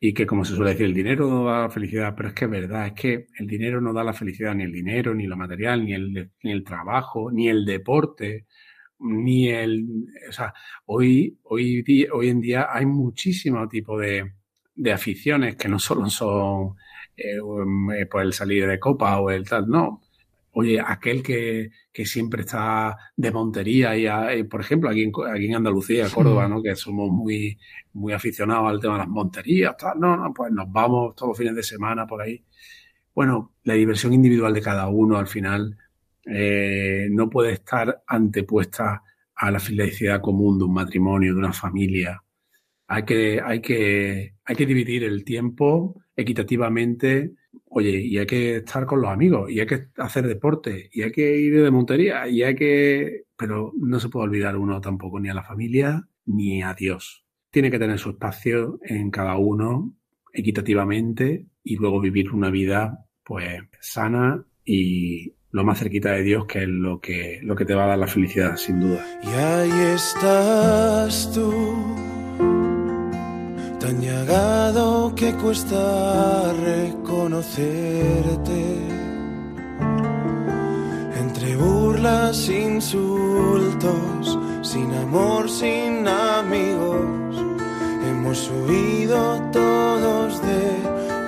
y que, como se suele decir, el dinero no da la felicidad, pero es que es verdad, es que el dinero no da la felicidad, ni el dinero, ni lo material, ni el, ni el trabajo, ni el deporte, ni el... O sea, hoy, hoy, hoy en día hay muchísimo tipo de, de aficiones que no solo son eh, eh, pues el salir de copa o el tal, no. Oye, aquel que, que siempre está de montería y, eh, por ejemplo, aquí en, aquí en Andalucía, Córdoba, ¿no? Que somos muy, muy aficionados al tema de las monterías, tal, no, no, pues nos vamos todos los fines de semana por ahí. Bueno, la diversión individual de cada uno al final no puede estar antepuesta a la felicidad común de un matrimonio, de una familia, hay que, hay que, hay que dividir el tiempo equitativamente. Oye, y hay que estar con los amigos, y hay que hacer deporte, y hay que ir de montería, y hay que. Pero no se puede olvidar uno tampoco ni a la familia ni a Dios. Tiene que tener su espacio en cada uno equitativamente y luego vivir una vida pues sana y lo más cerquita de Dios, que es lo que, lo que te va a dar la felicidad, sin duda. Y ahí estás tú tan llagado que cuesta reconocerte. Entre burlas, insultos, sin amor, sin amigos, hemos huido todos de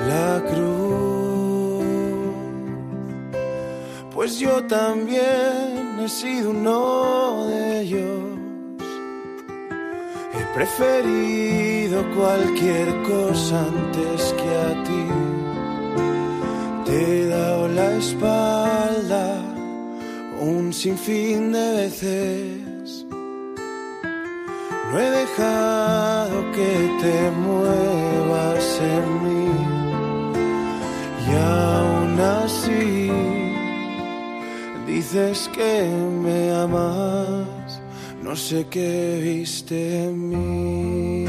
la cruz. Pues yo también he sido uno de ellos preferido cualquier cosa antes que a ti. Te he dado la espalda un sinfín de veces. No he dejado que te muevas en mí. Y aún así dices que me amas no sé qué viste en mí.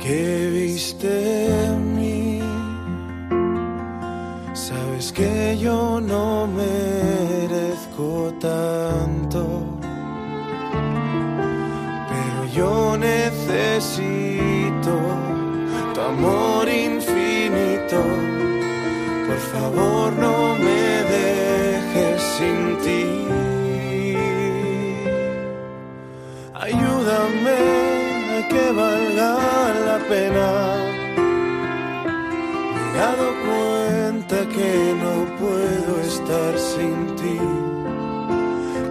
¿Qué viste en mí? Sabes que yo no merezco tanto, pero yo necesito tu amor infinito. Por favor, no me que valga la pena. Me he dado cuenta que no puedo estar sin ti.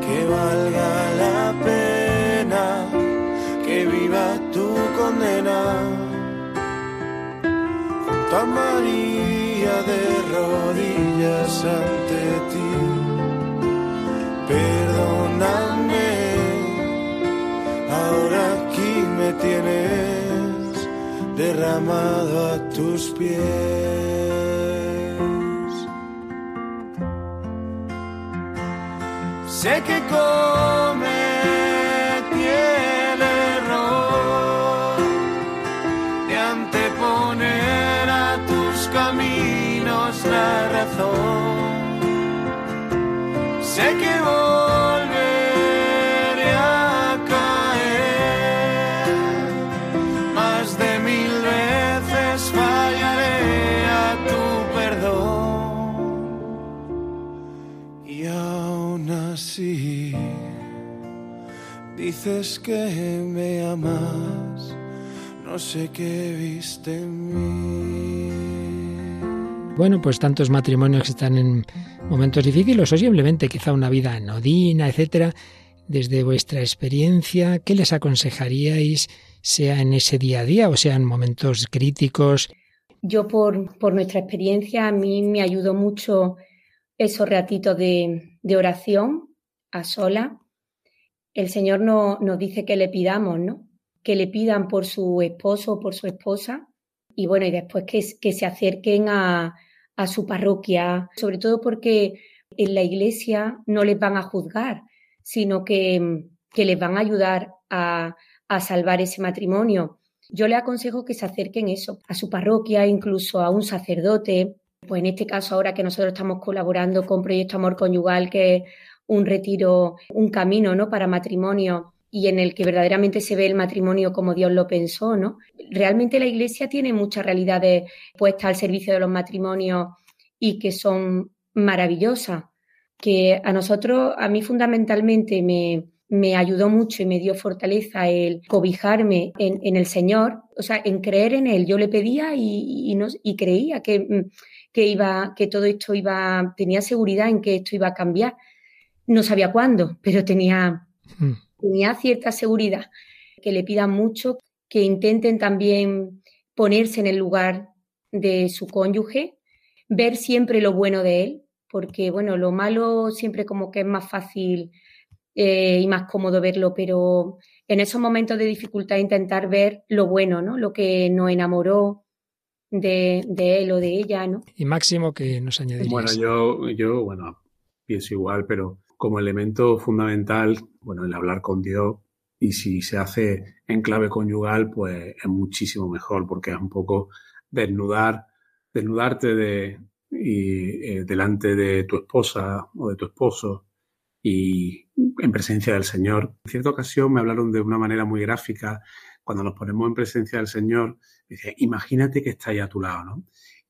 Que valga la pena que viva tu condena. Junto a María de rodillas ante ti. Perdóname, ahora derramado a tus pies. Sé que cometí el error de anteponer a tus caminos la razón. Sé que dices que me amas, no sé qué viste en mí. Bueno, pues tantos matrimonios que están en momentos difíciles o simplemente quizá una vida anodina, etcétera, desde vuestra experiencia, ¿qué les aconsejaríais, sea en ese día a día o sea en momentos críticos? Yo por, por nuestra experiencia, a mí me ayudó mucho esos ratitos de, de oración a sola. El Señor no, nos dice que le pidamos, ¿no? Que le pidan por su esposo o por su esposa. Y bueno, y después que, se acerquen a, su parroquia, sobre todo porque en la iglesia no les van a juzgar, sino que, que les van a ayudar a, a salvar ese matrimonio. Yo le aconsejo que se acerquen eso, a su parroquia, incluso a un sacerdote. Pues en este caso, ahora que nosotros estamos colaborando con Proyecto Amor Conyugal, que es un retiro, un camino, ¿no? Para matrimonio y en el que verdaderamente se ve el matrimonio como Dios lo pensó, ¿no? Realmente la Iglesia tiene muchas realidades puestas al servicio de los matrimonios y que son maravillosas, que a nosotros, a mí fundamentalmente me, me ayudó mucho y me dio fortaleza el cobijarme en, el Señor, o sea, en creer en Él. Yo le pedía y, y, y creía que, que, iba, que todo esto iba, tenía seguridad en que esto iba a cambiar. No sabía cuándo, pero tenía, hmm. tenía cierta seguridad. Que le pidan mucho, que intenten también ponerse en el lugar de su cónyuge, ver siempre lo bueno de él, porque bueno, lo malo siempre como que es más fácil eh, y más cómodo verlo, pero en esos momentos de dificultad intentar ver lo bueno, ¿no? Lo que nos enamoró de, él o de ella, ¿no? Y Máximo, que nos añadirías. Bueno, yo, yo, bueno, pienso igual, pero como elemento fundamental, bueno, el hablar con Dios y si se hace en clave conyugal, pues es muchísimo mejor porque es un poco desnudar, desnudarte de, y, eh, delante de tu esposa o de tu esposo y en presencia del Señor. En cierta ocasión me hablaron de una manera muy gráfica, cuando nos ponemos en presencia del Señor, dice, imagínate que está ahí a tu lado, ¿no?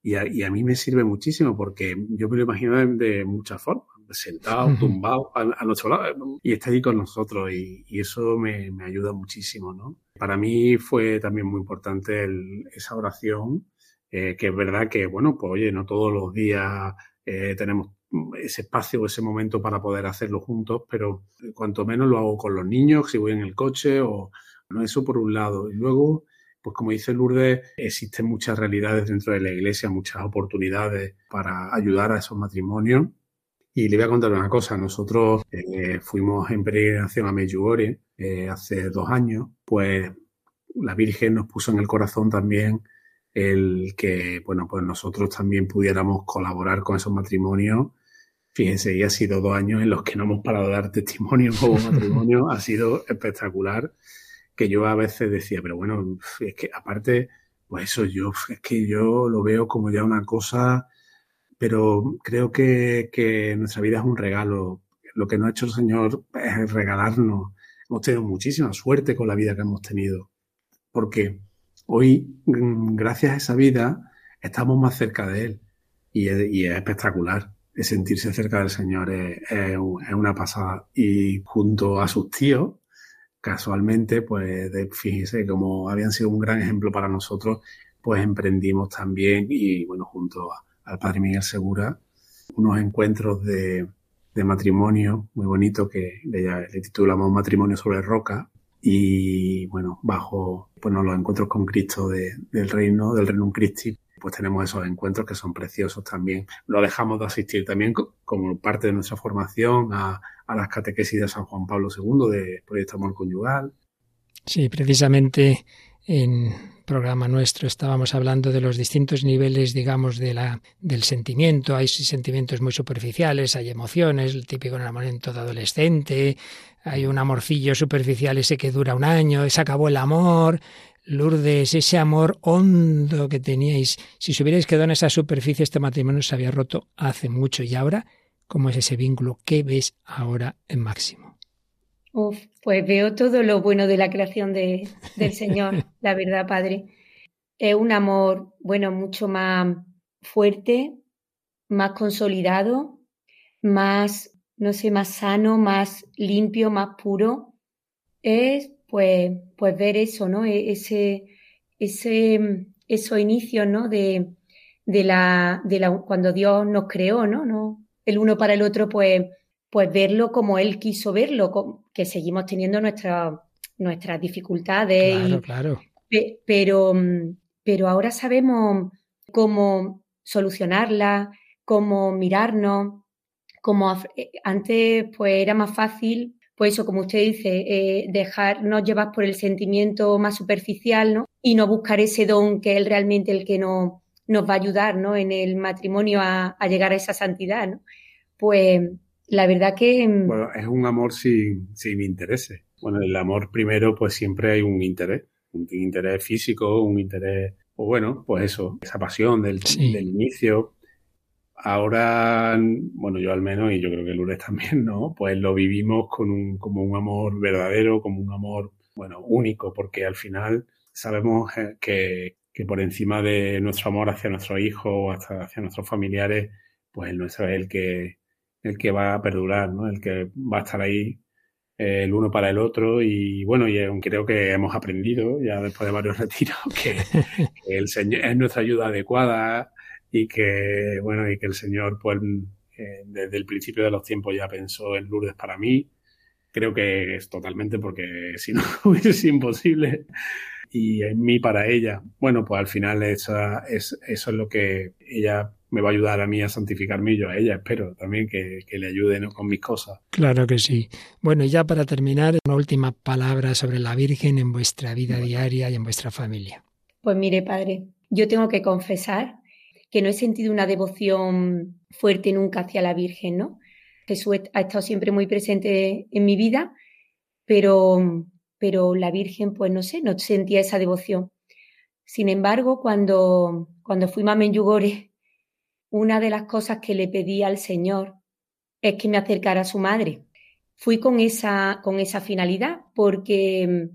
Y a, mí me sirve muchísimo porque yo me lo imagino de, muchas formas, sentado, tumbado a, nuestro lado y está ahí con nosotros y, eso me, ayuda muchísimo, ¿no? Para mí fue también muy importante esa oración, eh, que es verdad que, bueno, pues oye, no todos los días eh, tenemos ese espacio o ese momento para poder hacerlo juntos, pero cuanto menos lo hago con los niños, si voy en el coche o no, eso por un lado. Y luego, pues como dice Lourdes, existen muchas realidades dentro de la iglesia, muchas oportunidades para ayudar a esos matrimonios. Y le voy a contar una cosa, nosotros eh, fuimos en peregrinación a Medjugorje eh, hace dos años, pues la Virgen nos puso en el corazón también el que, bueno, pues nosotros también pudiéramos colaborar con esos matrimonios. Fíjense, y ha sido dos años en los que no hemos parado de dar testimonio como matrimonio. ha sido espectacular. Que yo a veces decía, pero bueno, es que aparte, pues eso yo, es que yo lo veo como ya una cosa, pero creo que, nuestra vida es un regalo. Lo que nos ha hecho el Señor es regalarnos. Hemos tenido muchísima suerte con la vida que hemos tenido. Porque Hoy, mm, gracias a esa vida, estamos más cerca de Él y es, espectacular. Es sentirse cerca del Señor es, una pasada. Y junto a sus tíos, casualmente, pues fíjense, como habían sido un gran ejemplo para nosotros, pues emprendimos también y bueno, junto al Padre Miguel Segura, unos encuentros de, matrimonio muy bonito que le, titulamos Matrimonio sobre Roca y bueno, bajo bueno, los encuentros con Cristo del reino, del reino Christi, pues tenemos esos encuentros que son preciosos también. Lo dejamos de asistir también como parte de nuestra formación a, a las catequesis de San Juan Pablo II de Proyecto Amor Conyugal. Sí, precisamente en programa nuestro estábamos hablando de los distintos niveles, digamos, de la, del sentimiento. Hay sentimientos muy superficiales, hay emociones, el típico enamoramiento de adolescente, hay un amorcillo superficial ese que dura un año, se acabó el amor. Lourdes, ese amor hondo que teníais, si os hubierais quedado en esa superficie, este matrimonio se había roto hace mucho. Y ahora, ¿cómo es ese vínculo? ¿Qué ves ahora en Máximo? Uf, pues veo todo lo bueno de la creación de, del Señor, la verdad, Padre. Es un amor, bueno, mucho más fuerte, más consolidado, más no sé, más sano, más limpio, más puro, es pues, pues ver eso, ¿no? E-, ese, ese, esos inicios, ¿no? De, de la, de la, cuando Dios nos creó, ¿no? ¿no? El uno para el otro, pues, pues verlo como él quiso verlo, que seguimos teniendo nuestras nuestras dificultades. Claro, claro. Pero, pero ahora sabemos cómo solucionarlas, cómo mirarnos, como eh, antes pues era más fácil, pues eso, como usted dice, eh, dejarnos llevar por el sentimiento más superficial, ¿no? Y no buscar ese don que es realmente el que nos, nos va a ayudar, ¿no? En el matrimonio a, a llegar a esa santidad, ¿no? Pues la verdad que... Mm, bueno, es un amor sin, sin intereses. Bueno, el amor primero, pues siempre hay un interés, un interés físico, un interés, o bueno, pues eso, esa pasión del, del inicio. Ahora, bueno, yo al menos, y yo creo que Lourdes también, ¿no? Pues lo vivimos con un, como un amor verdadero, como un amor, bueno, único, porque al final sabemos eh, que, que por encima de nuestro amor hacia nuestros hijos o hasta hacia nuestros familiares, pues el nuestro es el que, el que va a perdurar, ¿no? El que va a estar ahí eh, el uno para el otro y bueno, y creo que hemos aprendido ya después de varios retiros que, el Señor es nuestra ayuda adecuada y que bueno, y que el Señor pues eh, desde el principio de los tiempos ya pensó en Lourdes para mí. Creo que es totalmente porque si no hubiese imposible y en mí para ella. Bueno, pues al final esa, es, eso es lo que ella me va a ayudar a mí a santificarme y yo a ella. Espero también que, le ayude con mis cosas. Claro que sí. Bueno, y ya para terminar, una última palabra sobre la Virgen en vuestra vida diaria y en vuestra familia. Pues mire, padre, yo tengo que confesar que no he sentido una devoción fuerte nunca hacia la Virgen, ¿no? Jesús ha estado siempre muy presente en mi vida, pero, pero la Virgen, pues no sé, no sentía esa devoción. Sin embargo, cuando, cuando fui en Yugore, una de las cosas que le pedí al Señor es que me acercara a su madre. Fui con esa, con esa finalidad, porque,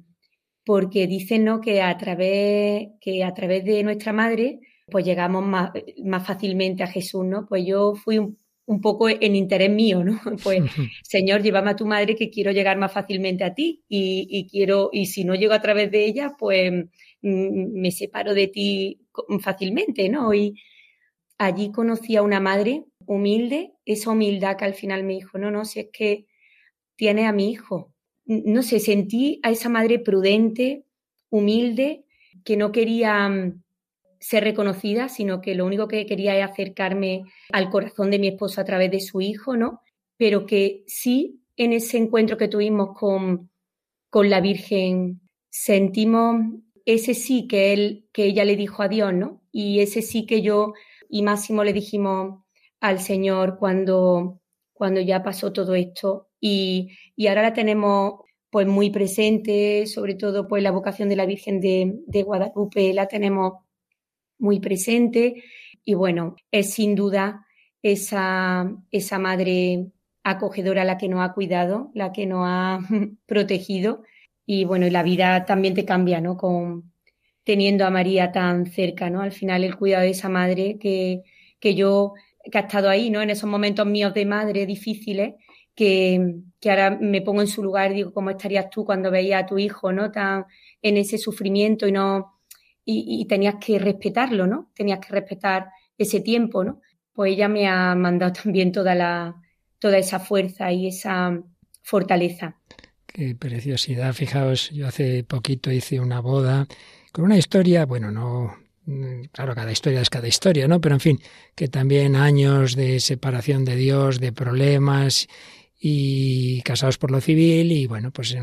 porque dicen ¿no? que, a través, que a través de nuestra madre pues llegamos más, más fácilmente a Jesús, ¿no? Pues yo fui un, poco en interés mío, ¿no? Pues, Señor, llévame a tu madre que quiero llegar más fácilmente a ti y, y quiero, y si no llego a través de ella, pues mm, me separo de ti fácilmente, ¿no? Y, allí conocí a una madre humilde, esa humildad que al final me dijo, no, no, si es que tiene a mi hijo. No sé, sentí a esa madre prudente, humilde, que no quería mm, ser reconocida, sino que lo único que quería es acercarme al corazón de mi esposo a través de su hijo, ¿no? Pero que sí, en ese encuentro que tuvimos con, con la Virgen, sentimos ese sí que él, que ella le dijo a Dios, ¿no? Y ese sí que yo y Máximo le dijimos al Señor cuando, cuando ya pasó todo esto. Y, ahora la tenemos pues muy presente, sobre todo pues la vocación de la Virgen de, de Guadalupe la tenemos muy presente. Y bueno, es sin duda esa, esa madre acogedora la que nos ha cuidado, la que nos ha protegido. Y bueno, la vida también te cambia, ¿no? Con, teniendo a María tan cerca, ¿no? Al final el cuidado de esa madre que, que yo, que ha estado ahí, ¿no? En esos momentos míos de madre difíciles, que, que ahora me pongo en su lugar y digo, ¿cómo estarías tú cuando veías a tu hijo, ¿no? Tan en ese sufrimiento y no, y, tenías que respetarlo, ¿no? Tenías que respetar ese tiempo, ¿no? Pues ella me ha mandado también toda la, toda esa fuerza y esa fortaleza. Qué preciosidad. Fijaos, yo hace poquito hice una boda con una historia, bueno, no, mm, claro, cada historia es cada historia, ¿no? Pero en fin, que también años de separación de Dios, de problemas y casados por lo civil y bueno, pues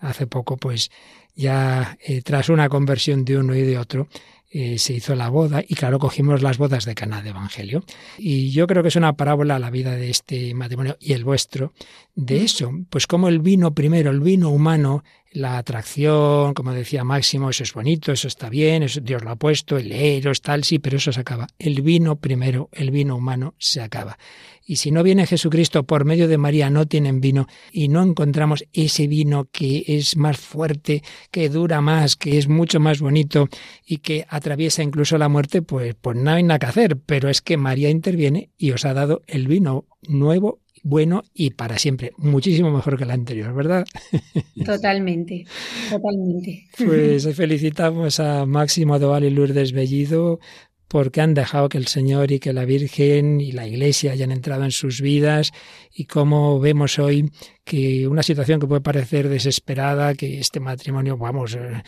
hace poco pues ya eh, tras una conversión de uno y de otro eh, se hizo la boda y claro, cogimos las bodas de Cana de Evangelio. Y yo creo que es una parábola la vida de este matrimonio y el vuestro de mm. eso, pues como el vino primero, el vino humano, la atracción, como decía Máximo, eso es bonito, eso está bien, eso Dios lo ha puesto, el eros, tal, sí, pero eso se acaba. El vino primero, el vino humano se acaba. Y si no viene Jesucristo por medio de María, no tienen vino y no encontramos ese vino que es más fuerte, que dura más, que es mucho más bonito y que atraviesa incluso la muerte, pues, pues no hay nada que hacer. Pero es que María interviene y os ha dado el vino nuevo bueno y para siempre, muchísimo mejor que el anterior, ¿verdad? Totalmente, totalmente. Pues felicitamos a Máximo Doval y Lourdes Bellido porque han dejado que el Señor y que la Virgen y la Iglesia hayan entrado en sus vidas y cómo vemos hoy que una situación que puede parecer desesperada, que este matrimonio, vamos, eh,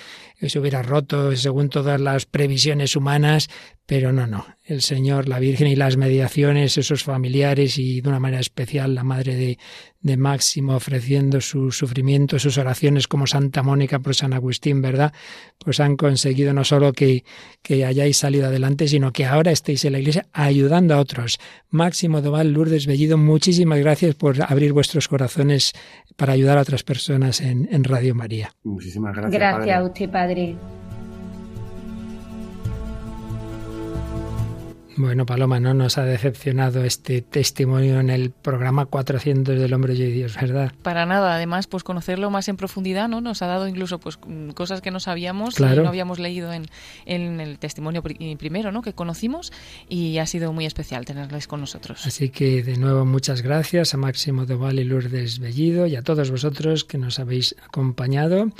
se hubiera roto según todas las previsiones humanas, pero no, no. El Señor, la Virgen y las mediaciones, esos familiares y de una manera especial la madre de, de Máximo ofreciendo su sufrimiento, sus oraciones como Santa Mónica por San Agustín, ¿verdad? Pues han conseguido no solo que, que hayáis salido adelante, sino que ahora estéis en la iglesia ayudando a otros. Máximo Doval, Lourdes Bellido, muchísimas gracias por abrir vuestros corazones para ayudar a otras personas en, en Radio María. Muchísimas gracias. Gracias a usted, Padre. Bueno, Paloma, no nos ha decepcionado este testimonio en el programa 400 del Hombre y Dios, ¿verdad? Para nada, además, pues conocerlo más en profundidad, ¿no? Nos ha dado incluso pues cosas que no sabíamos y no habíamos leído en, en el testimonio primero, ¿no? Que conocimos y ha sido muy especial tenerles con nosotros. Así que, de nuevo, muchas gracias a Máximo Doval y Lourdes Bellido y a todos vosotros que nos habéis acompañado.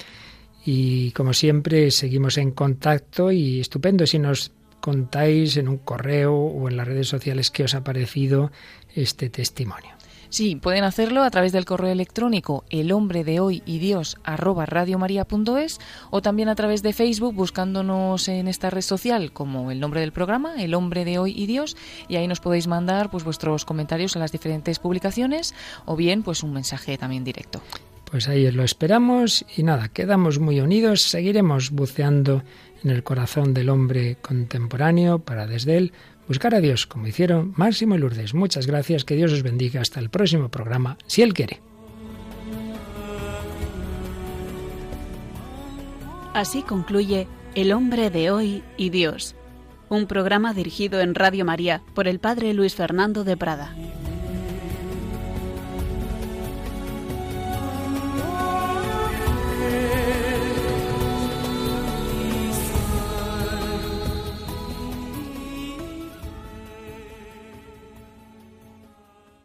Y como siempre, seguimos en contacto y estupendo si nos contáis en un correo o en las redes sociales qué os ha parecido este testimonio. Sí, pueden hacerlo a través del correo electrónico el hombre de hoy y Dios arroba radiomaria.es o también a través de Facebook buscándonos en esta red social como el nombre del programa, el hombre de hoy y Dios, y ahí nos podéis mandar pues vuestros comentarios a las diferentes publicaciones o bien pues un mensaje también directo. Pues ahí lo esperamos y nada, quedamos muy unidos, seguiremos buceando en el corazón del hombre contemporáneo para desde él buscar a Dios, como hicieron Máximo y Lourdes. Muchas gracias, que Dios os bendiga hasta el próximo programa, si Él quiere. Así concluye El hombre de hoy y Dios, un programa dirigido en Radio María por el Padre Luis Fernando de Prada.